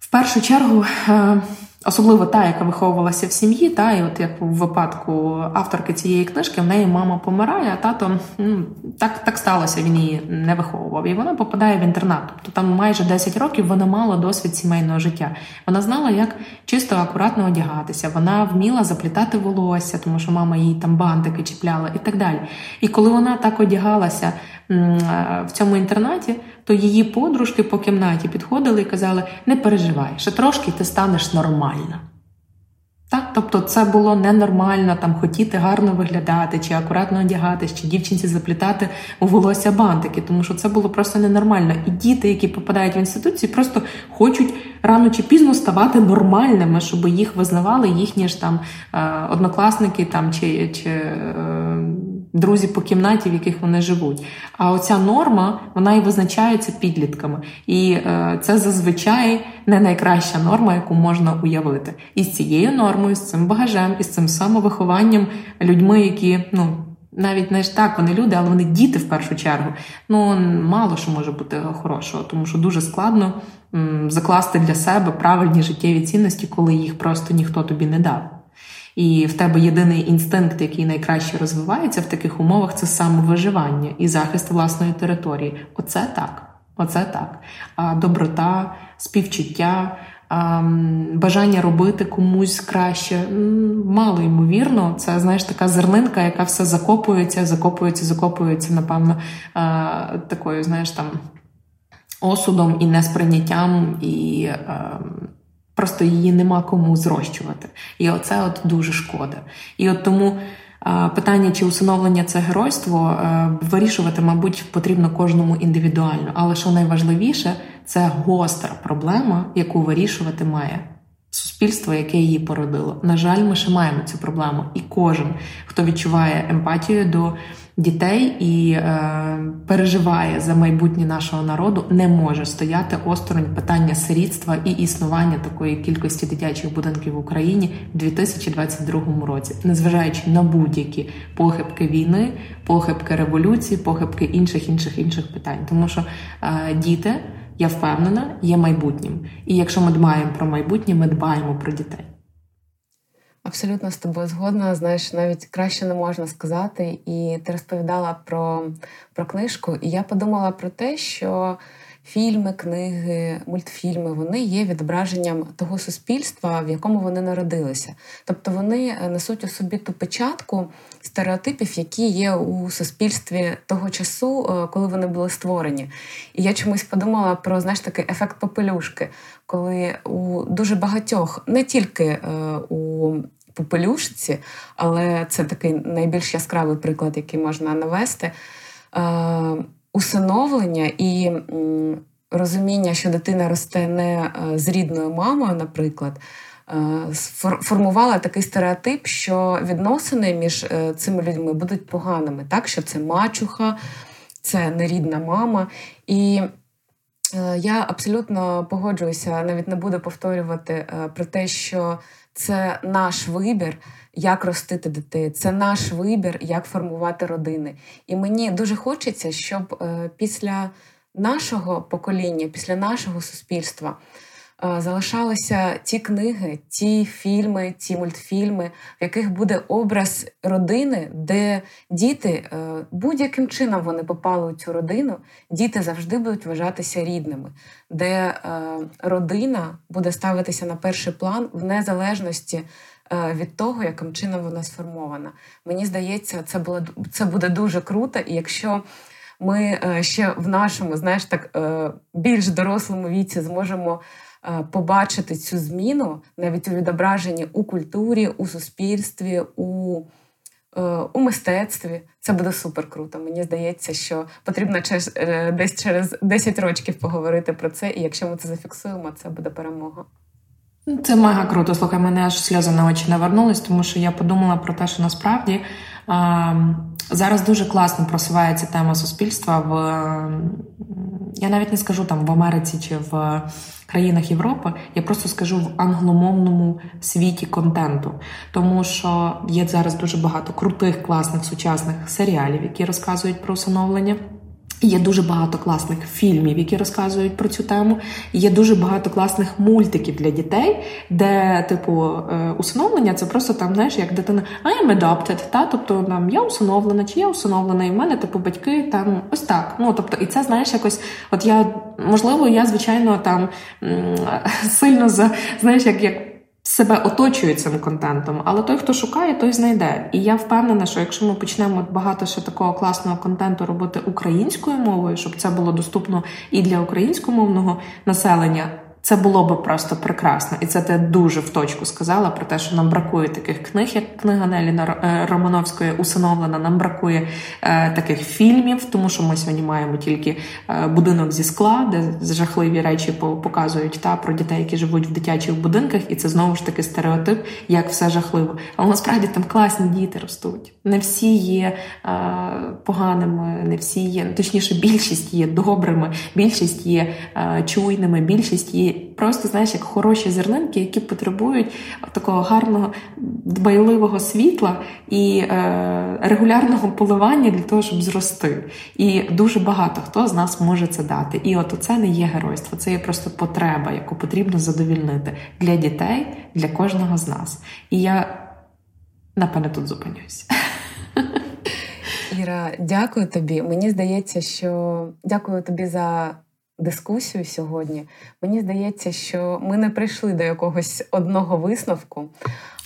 в першу чергу е, Особливо та, яка виховувалася в сім'ї, та і от як у випадку авторки цієї книжки, в неї мама помирає, а тато ну, так так сталося, він її не виховував. І вона попадає в інтернат. Тобто там майже 10 років вона мала досвід сімейного життя. Вона знала, як чисто акуратно одягатися. Вона вміла заплітати волосся, тому що мама їй там бантики чіпляла і так далі. І коли вона так одягалася в цьому інтернаті, то її подружки по кімнаті підходили і казали: не переживай, ще трошки ти станеш нормальна. Так, тобто це було ненормально там хотіти гарно виглядати, чи акуратно одягатись, чи дівчинці заплітати у волосся бантики, тому що це було просто ненормально. І діти, які попадають в інституції, просто хочуть рано чи пізно ставати нормальними, щоб їх визнавали їхні ж там е, однокласники там чи. чи е, друзі по кімнаті, в яких вони живуть. А оця норма вона і визначається підлітками. І е, це зазвичай не найкраща норма, яку можна уявити. І з цією нормою, з цим багажем, і з цим самовихованням людьми, які ну. Навіть не ж так, вони люди, але вони діти в першу чергу. Ну мало що може бути хорошого, тому що дуже складно закласти для себе правильні життєві цінності, коли їх просто ніхто тобі не дав. І в тебе єдиний інстинкт, який найкраще розвивається в таких умовах, це самовиживання і захист власної території. Оце так. Оце так. А доброта, співчуття, бажання робити комусь краще мало ймовірно. Це знаєш така зернинка, яка все закопується, закопується, закопується, напевно, такою, знаєш, там осудом і несприйняттям і просто її нема кому зрощувати. І оце от дуже шкода. І от тому. Питання, чи усиновлення це геройство, е, вирішувати, мабуть, потрібно кожному індивідуально. Але що найважливіше, це гостра проблема, яку вирішувати має суспільство, яке її породило. На жаль, ми ще маємо цю проблему. І кожен, хто відчуває емпатію до дітей і е, переживає за майбутнє нашого народу, не може стояти осторонь питання сирітства і існування такої кількості дитячих будинків в Україні в 2022 році, незважаючи на будь-які похибки війни, похибки революції, похибки інших інших інших питань, тому що е, діти. Я впевнена, є майбутнім. І якщо ми дбаємо про майбутнє, ми дбаємо про дітей. Абсолютно з тобою згодна. Знаєш, навіть краще не можна сказати. І ти розповідала про, про книжку, і я подумала про те, що фільми, книги, мультфільми вони є відображенням того суспільства, в якому вони народилися. Тобто вони несуть у собі ту печатку стереотипів, які є у суспільстві того часу, е, коли вони були створені. І я чомусь подумала про знаєш, такий ефект попелюшки, коли у дуже багатьох, не тільки е, у попелюшці, але це такий найбільш яскравий приклад, який можна навести. Е, усиновлення і розуміння, що дитина росте не з рідною мамою, наприклад. Е, формувала такий стереотип, що відносини між е, цими людьми будуть поганими, так що це мачуха, це нерідна мама. І е, я абсолютно погоджуюся, навіть не буду повторювати про те, що це наш вибір. Як ростити дітей, це наш вибір, як формувати родини. І мені дуже хочеться, щоб після нашого покоління, після нашого суспільства залишалися ті книги, ті фільми, ті мультфільми, в яких буде образ родини, де діти е, будь-яким чином вони попали у цю родину, діти завжди будуть вважатися рідними, де е, родина буде ставитися на перший план в незалежності. Е, від того, яким чином вона сформована. Мені здається, це було це буде дуже круто, і якщо ми ще в нашому, знаєш, так більш дорослому віці зможемо Е, побачити цю зміну навіть у відображенні у культурі, у суспільстві, у е, у мистецтві. Це буде супер круто. Мені здається, що потрібно е, десь через 10 років поговорити про це, і якщо ми це зафіксуємо, це буде перемога. Це мега круто. Слухай, мене аж сльози на очі навернулись, тому що я подумала про те, що насправді а, зараз дуже класно просувається тема суспільства в я навіть не скажу там в Америці чи в країнах Європи, я просто скажу в англомовному світі контенту, тому що є зараз дуже багато крутих, класних сучасних серіалів, які розказують про усиновлення. Є дуже багато класних фільмів, які розказують про цю тему. Є дуже багато класних мультиків для дітей, де, типу, е, усиновлення це просто там, знаєш, як дитина I am adopted, та тобто там я усиновлена, чи я усиновлена, і в мене типу батьки там ось так. Ну тобто, і це знаєш, якось, от я можливо, я звичайно там сильно за знаєш, як як себе оточує цим контентом, але той, хто шукає, той знайде. І я впевнена, що якщо ми почнемо багато ще такого класного контенту робити українською мовою, щоб це було доступно і для українськомовного населення. Це було би просто прекрасно, і це ти дуже в точку сказала про те, що нам бракує таких книг, як книга Нелі е, Романовської усиновлена. Нам бракує е, таких фільмів, тому що ми сьогодні маємо тільки е, будинок зі скла, де жахливі речі показують та про дітей, які живуть в дитячих будинках, і це знову ж таки стереотип, як все жахливо. Але насправді там класні діти ростуть. Не всі є е, поганими, не всі є точніше, більшість є добрими, більшість є е, чуйними, більшість є просто, знаєш, як хороші зернинки, які потребують такого гарного дбайливого світла і е, регулярного поливання для того, щоб зрости. І дуже багато хто з нас може це дати. І от це не є геройство, це є просто потреба, яку потрібно задовільнити для дітей, для кожного з нас. І я напевне тут зупинюсь. Іра, дякую тобі. Мені здається, що дякую тобі за дискусію сьогодні, мені здається, що ми не прийшли до якогось одного висновку.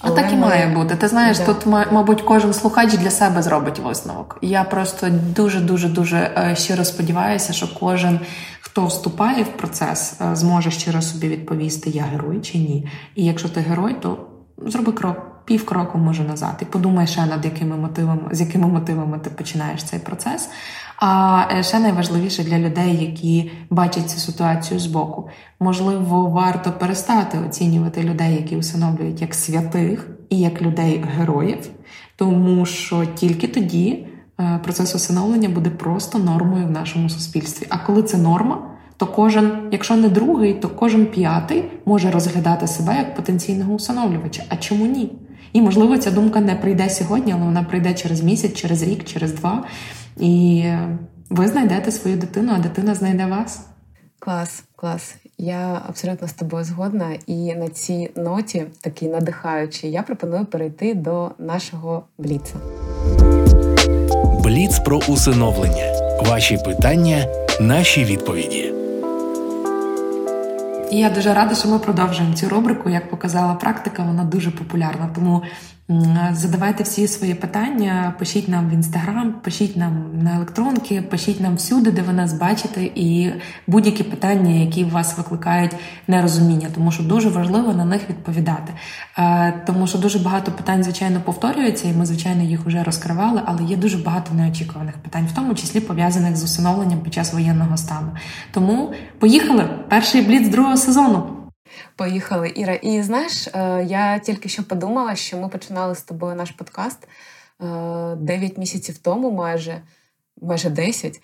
А так і ми... має бути. Ти знаєш, да. тут, мабуть, кожен слухач для себе зробить висновок. Я просто дуже дуже дуже е, щиро сподіваюся, що кожен, хто вступає в процес, е, зможе щиро собі відповісти: я герой чи ні. І якщо ти герой, то зроби крок. Пів кроку може назад, і подумай ще над якими мотивами, з якими мотивами ти починаєш цей процес. А е, ще найважливіше для людей, які бачать цю ситуацію збоку, можливо, варто перестати оцінювати людей, які усиновлюють як святих і як людей-героїв, тому що тільки тоді е, процес усиновлення буде просто нормою в нашому суспільстві. А коли це норма, то кожен, якщо не другий, то кожен п'ятий може розглядати себе як потенційного усиновлювача. А чому ні? І можливо, ця думка не прийде сьогодні, але вона прийде через місяць, через рік, через два. І ви знайдете свою дитину, а дитина знайде вас. Клас, клас. Я абсолютно з тобою згодна. І на цій ноті, такій надихаючій, я пропоную перейти до нашого бліца. Бліц про усиновлення. Ваші питання, наші відповіді. І я дуже рада, що ми продовжуємо цю рубрику. Як показала практика, вона дуже популярна. Тому Задавайте всі свої питання, пишіть нам в інстаграм, пишіть нам на електронки, пишіть нам всюди, де ви нас бачите, і будь-які питання, які вас викликають нерозуміння, тому що дуже важливо на них відповідати. Е, тому що дуже багато питань, звичайно, повторюються, і ми, звичайно, їх вже розкривали, але є дуже багато неочікуваних питань, в тому числі пов'язаних з усиновленням під час воєнного стану. Тому поїхали перший бліц другого сезону. Поїхали, Іра. І знаєш, е, я тільки що подумала, що ми починали з тобою наш подкаст 9 е, місяців тому, майже майже 10.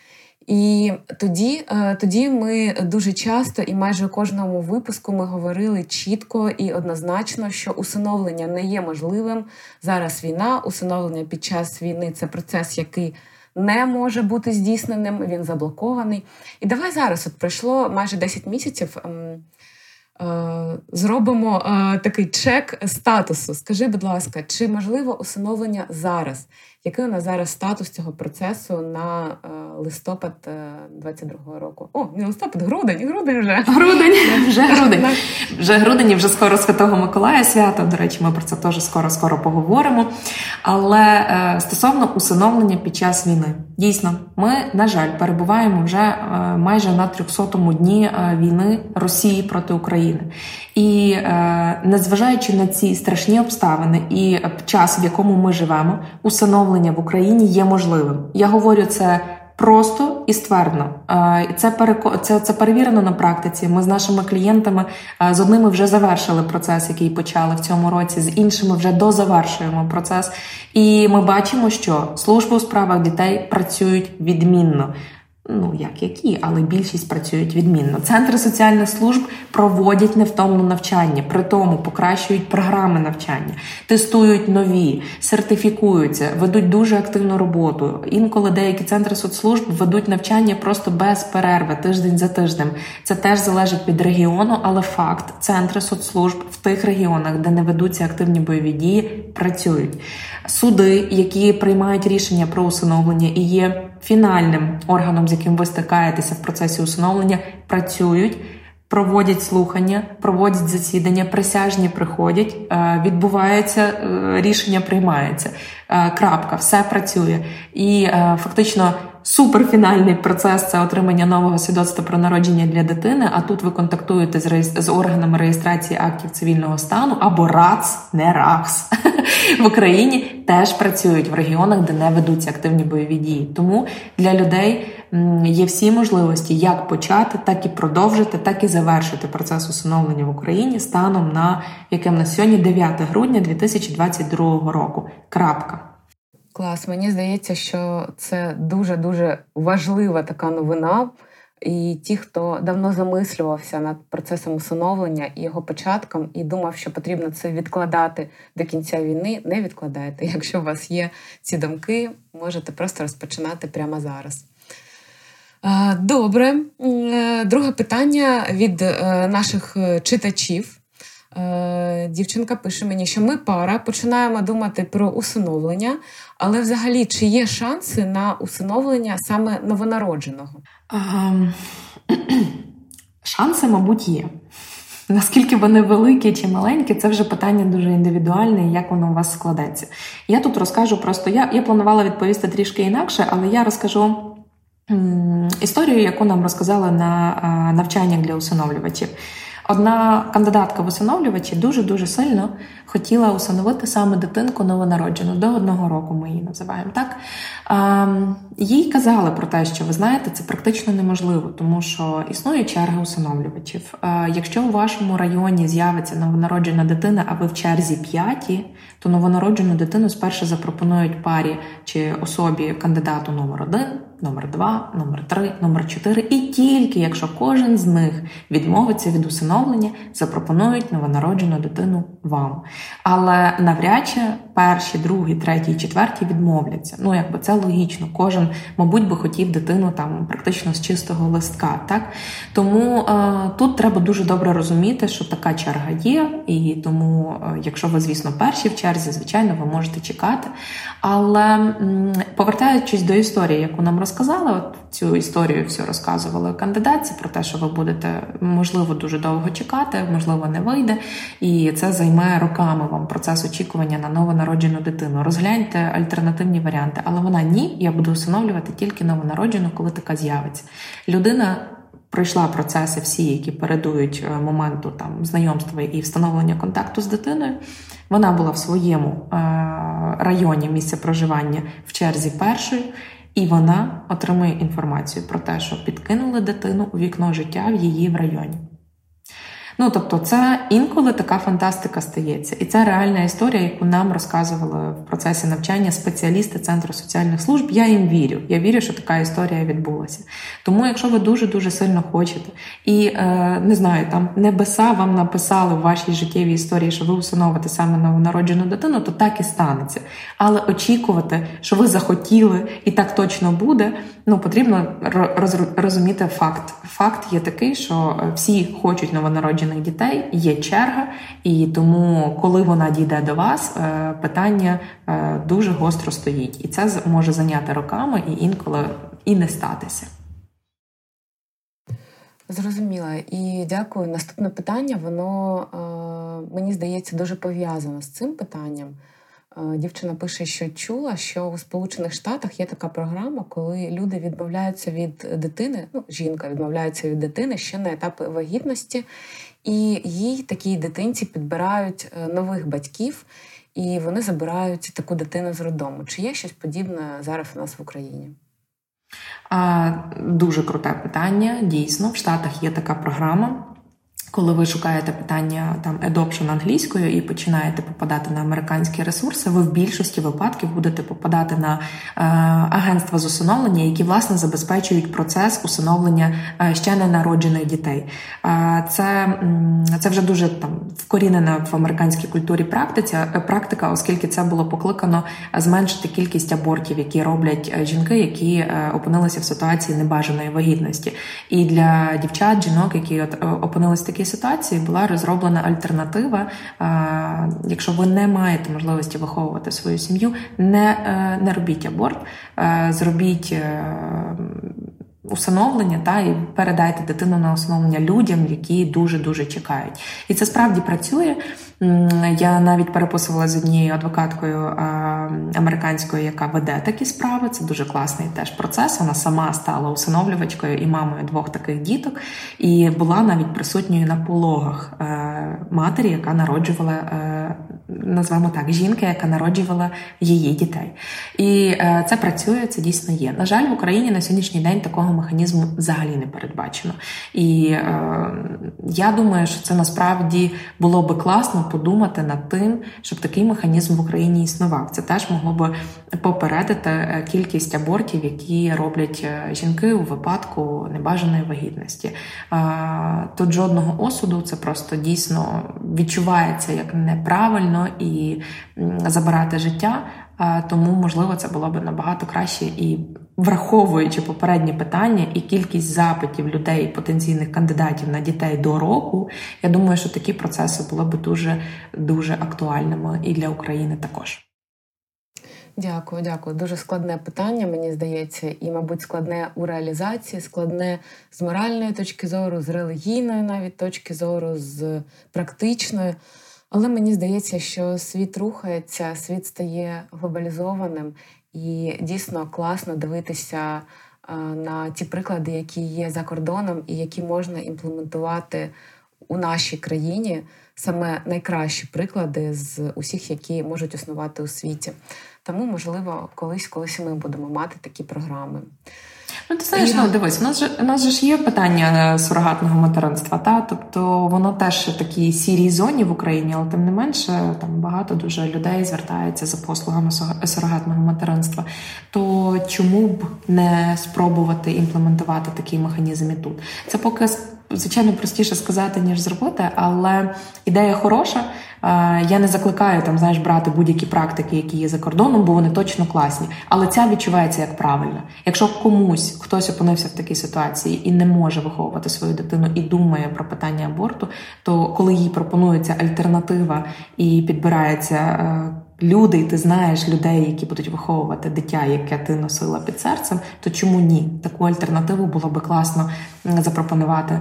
І тоді е, тоді ми дуже часто і майже у кожному випуску ми говорили чітко і однозначно, що усиновлення не є можливим. Зараз війна, усиновлення під час війни це процес, який не може бути здійсненим, він заблокований. І давай зараз от пройшло майже 10 місяців. Е, зробимо е, такий чек статусу. Скажи, будь ласка, чи можливо усиновлення зараз? Який у нас зараз статус цього процесу на е, листопад 22-го року? О, не листопад, грудень, грудень вже. Грудень, вже грудень. Вже грудень, вже скоро Святого Миколая свято. До речі, ми про це теж скоро-скоро поговоримо. Але стосовно усиновлення під час війни, дійсно, ми, на жаль, перебуваємо вже майже на 300-му дні війни Росії проти України. І е, незважаючи на ці страшні обставини і час, в якому ми живемо, усиновлення в Україні є можливим. Я говорю це. Просто і ствердно. Е, це переко... це, це перевірено на практиці. Ми з нашими клієнтами е, з одними вже завершили процес, який почали в цьому році, з іншими вже дозавершуємо процес. І ми бачимо, що служби у справах дітей працюють відмінно ну як які, але більшість працюють відмінно. Центри соціальних служб проводять невтомне навчання, при тому покращують програми навчання, тестують нові, сертифікуються, ведуть дуже активну роботу. Інколи деякі центри соцслужб ведуть навчання просто без перерви, тиждень за тижнем. Це теж залежить від регіону, але факт центри соцслужб в тих регіонах, де не ведуться активні бойові дії, працюють. Суди, які приймають рішення про усиновлення і є фінальним органом, з яким ви стикаєтеся в процесі усиновлення, працюють. Проводять слухання, проводять засідання, присяжні приходять, е, відбувається е, рішення, приймається. Е, крапка, все працює. І фактично суперфінальний процес це отримання нового свідоцтва про народження для дитини. А тут ви контактуєте з реєс... з органами реєстрації актів цивільного стану або РАЦ, не РАКС в Україні теж працюють в регіонах, де не ведуться активні бойові дії. Тому для людей є всі можливості як почати, так і продовжити, так і завершити процес усиновлення в Україні станом на яким на сьогодні 9 грудня 2022 року. Крапка. Клас, мені здається, що це дуже дуже важлива така новина. І ті, хто давно замислювався над процесом усиновлення і його початком, і думав, що потрібно це відкладати до кінця війни, не відкладайте. Якщо у вас є ці думки, можете просто розпочинати прямо зараз. Добре, е, друге питання від е, наших е. Дівчинка пише мені, що ми пара починаємо думати про усиновлення, але взагалі чи є шанси на усиновлення саме новонародженого? Um, шанси, мабуть, є. Наскільки вони великі чи маленькі, це вже питання дуже індивідуальне, як воно у вас складеться. Я тут розкажу просто, я я планувала відповісти трішки інакше, але я розкажу історію, яку нам розказали на а, навчаннях для усиновлювачів. Одна кандидатка в усиновлювачі дуже-дуже сильно хотіла усиновити саме дитинку новонароджену до одного року. Ми її називаємо так. Їй казали про те, що ви знаєте, це практично неможливо, тому що існує черга усиновлювачів. Якщо у вашому районі з'явиться новонароджена дитина, а ви в черзі п'яті, то новонароджену дитину спершу запропонують парі чи особі кандидату номер один номер 2 номер 3 номер 4 І тільки якщо кожен з них відмовиться від усиновлення, запропонують новонароджену дитину вам. Але навряд чи перші, другі, треті, четверті відмовляться. Ну, якби це логічно. Кожен, мабуть, би хотів дитину там практично з чистого листка. Так тому е, тут треба дуже добре розуміти, що така черга є, і тому, е, якщо ви, звісно, перші в черзі, звичайно, ви можете чекати. Але повертаючись до історії, яку нам розказали, от цю історію все розказували кандидатці про те, що ви будете можливо дуже довго чекати, можливо, не вийде, і це займе роками вам процес очікування на новонароджену дитину. Розгляньте альтернативні варіанти, але вона ні, я буду усиновлювати тільки новонароджену, коли така з'явиться. Людина. Пройшла процеси всі, які передують е, моменту там знайомства і встановлення контакту з дитиною. Вона була в своєму е, районі місця проживання в черзі першої, і вона отримує інформацію про те, що підкинули дитину у вікно життя в її в районі. Ну тобто, це інколи така фантастика стається, і це реальна історія, яку нам розказували в процесі навчання спеціалісти Центру соціальних служб. Я їм вірю. Я вірю, що така історія відбулася. Тому, якщо ви дуже дуже сильно хочете, і е, не знаю, там небеса вам написали в вашій життєвій історії, що ви усиновите саме новонароджену дитину, то так і станеться. Але очікувати, що ви захотіли, і так точно буде. Ну потрібно розуміти факт. Факт є такий, що е, всі хочуть новонароджених дітей, є черга, і тому, коли вона дійде до вас, е, питання е, дуже гостро стоїть, і це може зайняти роками і інколи і не статися. Зрозуміла і дякую. Наступне питання, воно мені здається дуже пов'язано з цим питанням. Е, дівчина пише, що чула, що у Сполучених Штатах є така програма, коли люди відмовляються від дитини, ну, жінка відмовляється від дитини ще на етапі вагітності, і їй такій дитинці підбирають е, нових батьків, і вони забирають таку дитину з роддому. Чи є щось подібне зараз у нас в Україні? А, Дуже круте питання. Дійсно, в Штатах є така програма. Коли ви шукаєте питання там adoption англійською і починаєте попадати на американські ресурси, ви в більшості випадків будете попадати на е, агентства з усиновлення, які власне забезпечують процес усиновлення е, ще не народжених дітей. Е, це це вже дуже там вкорінена в американській культурі практиця, е, практика, оскільки це було покликано зменшити кількість абортів, які роблять е, жінки, які опинилися в ситуації небажаної вагітності. І для дівчат, жінок, які от опинилися в такій ситуації була розроблена альтернатива. Якщо ви не маєте можливості виховувати свою сім'ю, не, е, не робіть аборт, е, зробіть. Е, усиновлення та і передайте дитину на усиновлення людям, які дуже дуже чекають, і це справді працює. Я навіть переписувала з однією адвокаткою американською, яка веде такі справи. Це дуже класний теж процес. Вона сама стала усиновлювачкою і мамою двох таких діток, і була навіть присутньою на пологах е, матері, яка народжувала, е, назвемо так, жінки, яка народжувала її дітей. І е, це працює, це дійсно є. На жаль, в Україні на сьогоднішній день такого механізму взагалі не передбачено. І я думаю, що це насправді було би класно подумати над тим, щоб такий механізм в Україні існував. Це теж могло би попередити е, кількість абортів, які роблять е, жінки у випадку небажаної вагітності. Тут жодного осуду, це просто дійсно відчувається як неправильно і забирати життя. Тому, можливо, це було б набагато краще і враховуючи попередні питання і кількість запитів людей, потенційних кандидатів на дітей до року, я думаю, що такі процеси були б дуже дуже актуальними і для України також. Дякую, дякую. Дуже складне питання, мені здається, і, мабуть, складне у реалізації, складне з моральної точки зору, з релігійної навіть точки зору, з практичної. Але мені здається, що світ рухається, світ стає глобалізованим, і дійсно класно дивитися на ті приклади, які є за кордоном, і які можна імплементувати у нашій країні саме найкращі приклади з усіх, які можуть існувати у світі. Тому, можливо, колись, колись ми будемо мати такі програми. Ну, ти знаєш, ну дивись, у нас же у нас же ж є питання сурогатного материнства, та тобто воно теж такій сірій зоні в Україні, але тим не менше там багато дуже людей звертається за послугами сурогатного материнства. То чому б не спробувати імплементувати такий механізм і тут? Це поки звичайно простіше сказати ніж зробити, але ідея хороша. Я не закликаю там, знаєш, брати будь-які практики, які є за кордоном, бо вони точно класні. Але ця відчувається як правильно. Якщо комусь хтось опинився в такій ситуації і не може виховувати свою дитину і думає про питання аборту, то коли їй пропонується альтернатива і підбирається. Люди, і ти знаєш людей, які будуть виховувати дитя, яке ти носила під серцем, то чому ні? Таку альтернативу було би класно запропонувати е,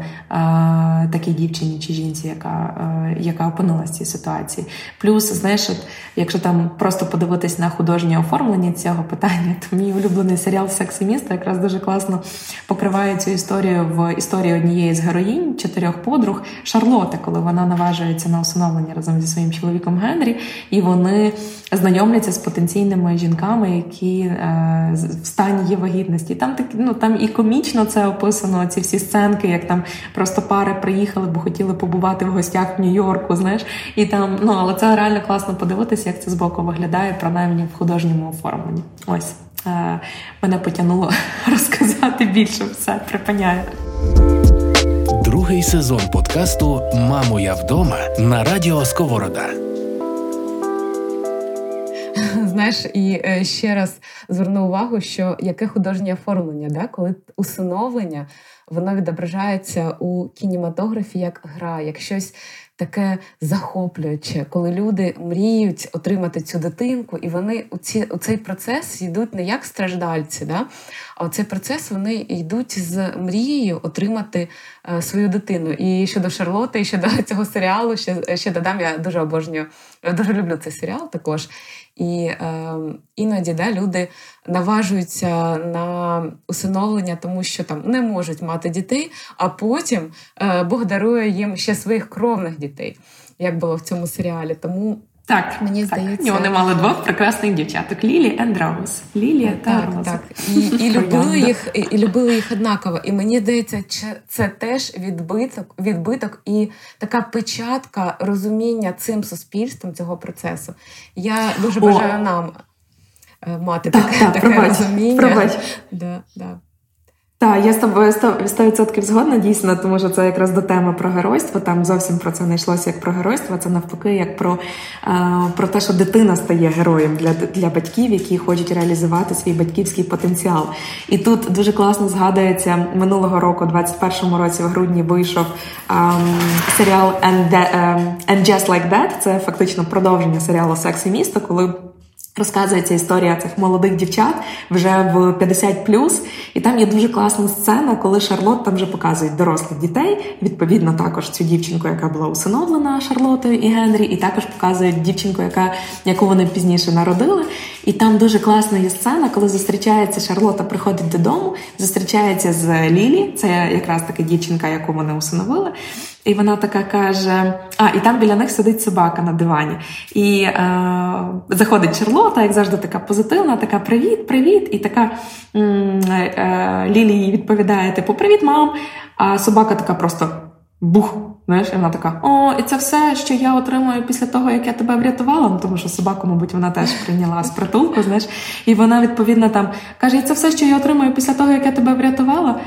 такій дівчині чи жінці, яка е, яка опинилася в цій ситуації. Плюс, знаєш, от, якщо там просто подивитись на художнє оформлення цього питання, то мій улюблений серіал «Секс і місто» якраз дуже класно покриває цю історію в історії однієї з героїнь чотирьох подруг Шарлоти, коли вона наважується на усиновлення разом зі своїм чоловіком Генрі, і вони знайомляться з потенційними жінками, які е, в стані є вагітності. Там так ну там і комічно це описано. Ці всі сценки, як там просто пари приїхали, бо хотіли побувати в гостях в Нью-Йорку. Знаєш, і там ну але це реально класно подивитися, як це збоку виглядає, принаймні в художньому оформленні. Ось е, мене потягнуло розказати більше все. Припиняю. Другий сезон подкасту Мамо, я вдома на радіо Сковорода. Знаєш, і е, ще раз зверну увагу, що яке художнє оформлення, да? коли усиновлення воно відображається у кінематографі як гра, як щось таке захоплююче, коли люди мріють отримати цю дитинку, і вони у ці у цей процес йдуть не як страждальці, да? а у цей процес вони йдуть з мрією отримати е, свою дитину. І щодо Шарлоти, і щодо цього серіалу, ще ще додам, я дуже обожнюю, дуже люблю цей серіал також. І е, іноді да, люди наважуються на усиновлення, тому що там не можуть мати дітей, а потім е, Бог дарує їм ще своїх кровних дітей, як було в цьому серіалі. Тому так, мені здається, так. вони мали двох прекрасних дівчаток Лілі і Роуз. Лілія та так, так. І, і любили їх, і, і любили їх однаково. І мені здається, це теж відбиток, відбиток і така печатка розуміння цим суспільством цього процесу. Я дуже бажаю О. нам е, мати так, таке, так, таке пробач, розуміння. Пробач. Да, да. Так, я з тобою 100% згодна дійсно, тому що це якраз до теми про геройство. Там зовсім про це не йшлося як про геройство. Це навпаки, як про про те, що дитина стає героєм для для батьків, які хочуть реалізувати свій батьківський потенціал. І тут дуже класно згадується минулого року, 21-му році, в грудні вийшов um, серіал And, um, And Just Like That. Це фактично продовження серіалу Секс і місто, коли. Розказується історія цих молодих дівчат вже в 50+, і там є дуже класна сцена, коли Шарлот там вже показують дорослих дітей. Відповідно, також цю дівчинку, яка була усиновлена Шарлотою і Генрі, і також показують дівчинку, яка яку вони пізніше народили. І там дуже класна є сцена, коли зустрічається Шарлота, приходить додому, зустрічається з Лілі. Це якраз така дівчинка, яку вони усиновили. І вона така каже: а, і там біля них сидить собака на дивані. І е, заходить Черлота, як завжди, така позитивна, така привіт, привіт. І така е, е, Лілі їй відповідає: типу, привіт, мам. А собака така просто бух. Знаєш, і вона така: О, і це все, що я отримую після того, як я тебе врятувала. Ну тому що собаку, мабуть, вона теж прийняла з притулку. Знаєш, і вона відповідно там каже: і це все, що я отримую після того, як я тебе врятувала.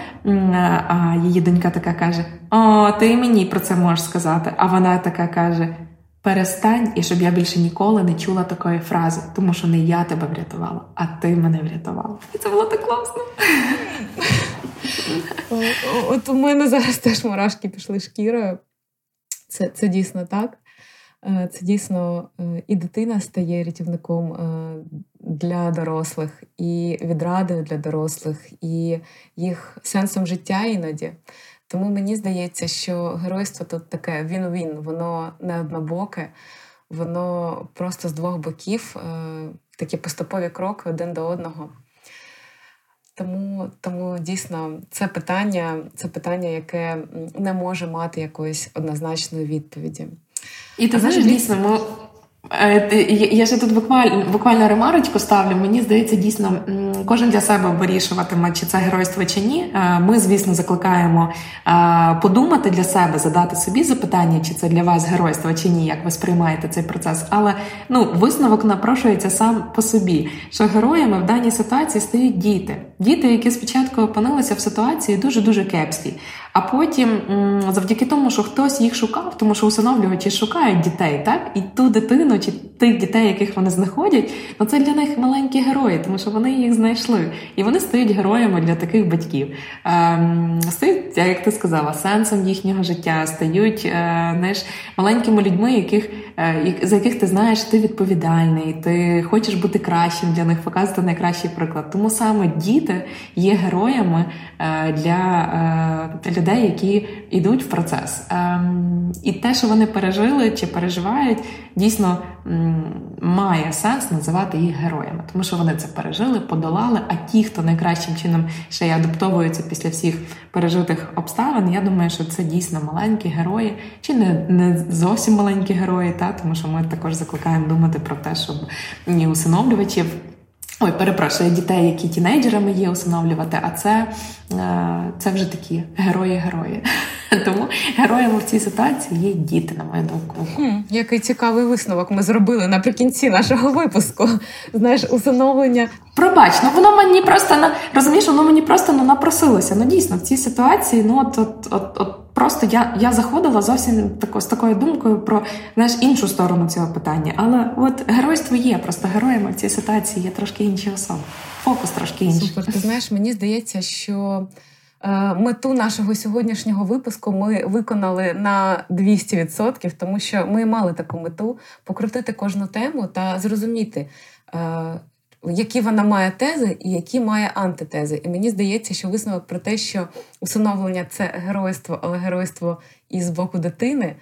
А її донька така каже: О, ти мені про це можеш сказати. А вона така каже: Перестань, і щоб я більше ніколи не чула такої фрази, тому що не я тебе врятувала, а ти мене врятувала. І це було так класно. От у мене зараз теж мурашки пішли шкірою. Це це дійсно так. Е, це дійсно е, і дитина стає рятівником е, для дорослих, і відрадою для дорослих, і їх сенсом життя іноді. Тому мені здається, що геройство тут таке він-він, воно не однобоке, воно просто з двох боків, такі поступові кроки один до одного. Тому тому дійсно це питання, це питання, яке не може мати якоїсь однозначної відповіді. І ти знаєш, дійсно, ми я ще тут буквально буквально ремарочку ставлю. Мені здається, дійсно кожен для себе вирішуватиме, чи це геройство чи ні. Е, ми, звісно, закликаємо е, подумати для себе, задати собі запитання, чи це для вас геройство чи ні, як ви сприймаєте цей процес. Але ну висновок напрошується сам по собі, що героями в даній ситуації стають діти, діти, які спочатку опинилися в ситуації дуже дуже кепській. А потім, завдяки тому, що хтось їх шукав, тому що усиновлювачі шукають дітей, так і ту дитину чи тих дітей, яких вони знаходять, ну це для них маленькі герої, тому що вони їх знайшли, і вони стають героями для таких батьків. Ем, стають, як ти сказала, сенсом їхнього життя, стають е, знаєш, маленькими людьми, яких е, за яких ти знаєш, ти відповідальний, ти хочеш бути кращим для них, показувати найкращий приклад. Тому саме діти є героями е, для людей, які йдуть в процес. Ем, і те, що вони пережили чи переживають, дійсно має сенс називати їх героями, тому що вони це пережили, подолали. А ті, хто найкращим чином ще й адаптовуються після всіх пережитих обставин, я думаю, що це дійсно маленькі герої, чи не не зовсім маленькі герої, та тому що ми також закликаємо думати про те, щоб ні усиновлювачів. Ой, перепрошую, дітей, які тінейджерами є, усиновлювати, а це е, це вже такі герої-герої. Тому героями в цій ситуації є діти, на мою думку. Хм, Який цікавий висновок ми зробили наприкінці нашого випуску. Знаєш, усиновлення. Пробач, ну воно мені просто на розумієш, воно мені просто ну, напросилося. Ну дійсно в цій ситуації, ну от от, от, от Просто я я заходила зовсім тако, з такою думкою про знаєш, іншу сторону цього питання. Але от геройство є, просто героями в цій ситуації є трошки інші особи. Фокус трошки інший. Супер. Ти знаєш, мені здається, що е, мету нашого сьогоднішнього випуску ми виконали на 200%, тому що ми мали таку мету покрутити кожну тему та зрозуміти. Які вона має тези і які має антитези. І мені здається, що висновок про те, що усиновлення це геройство, але геройство із боку дитини.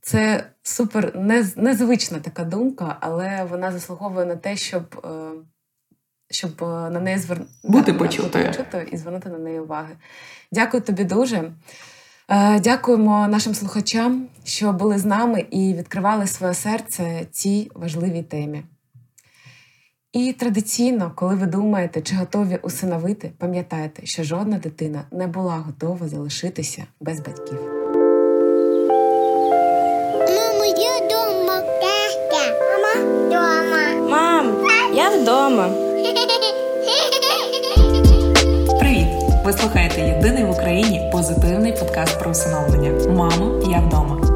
Це супер незвична така думка, але вона заслуговує на те, щоб е, щоб е, на неї звер... бути да, почутою. почутою і звернути на неї уваги. Дякую тобі дуже. Е, дякуємо нашим слухачам, що були з нами і відкривали своє серце цій важливій темі. І традиційно, коли ви думаєте, чи готові усиновити, пам'ятайте, що жодна дитина не була готова залишитися без батьків. Мамо, я вдома. Мама вдома. Мам, я вдома. Привіт! Ви слухаєте єдиний в Україні позитивний подкаст про усиновлення. Мамо, я вдома.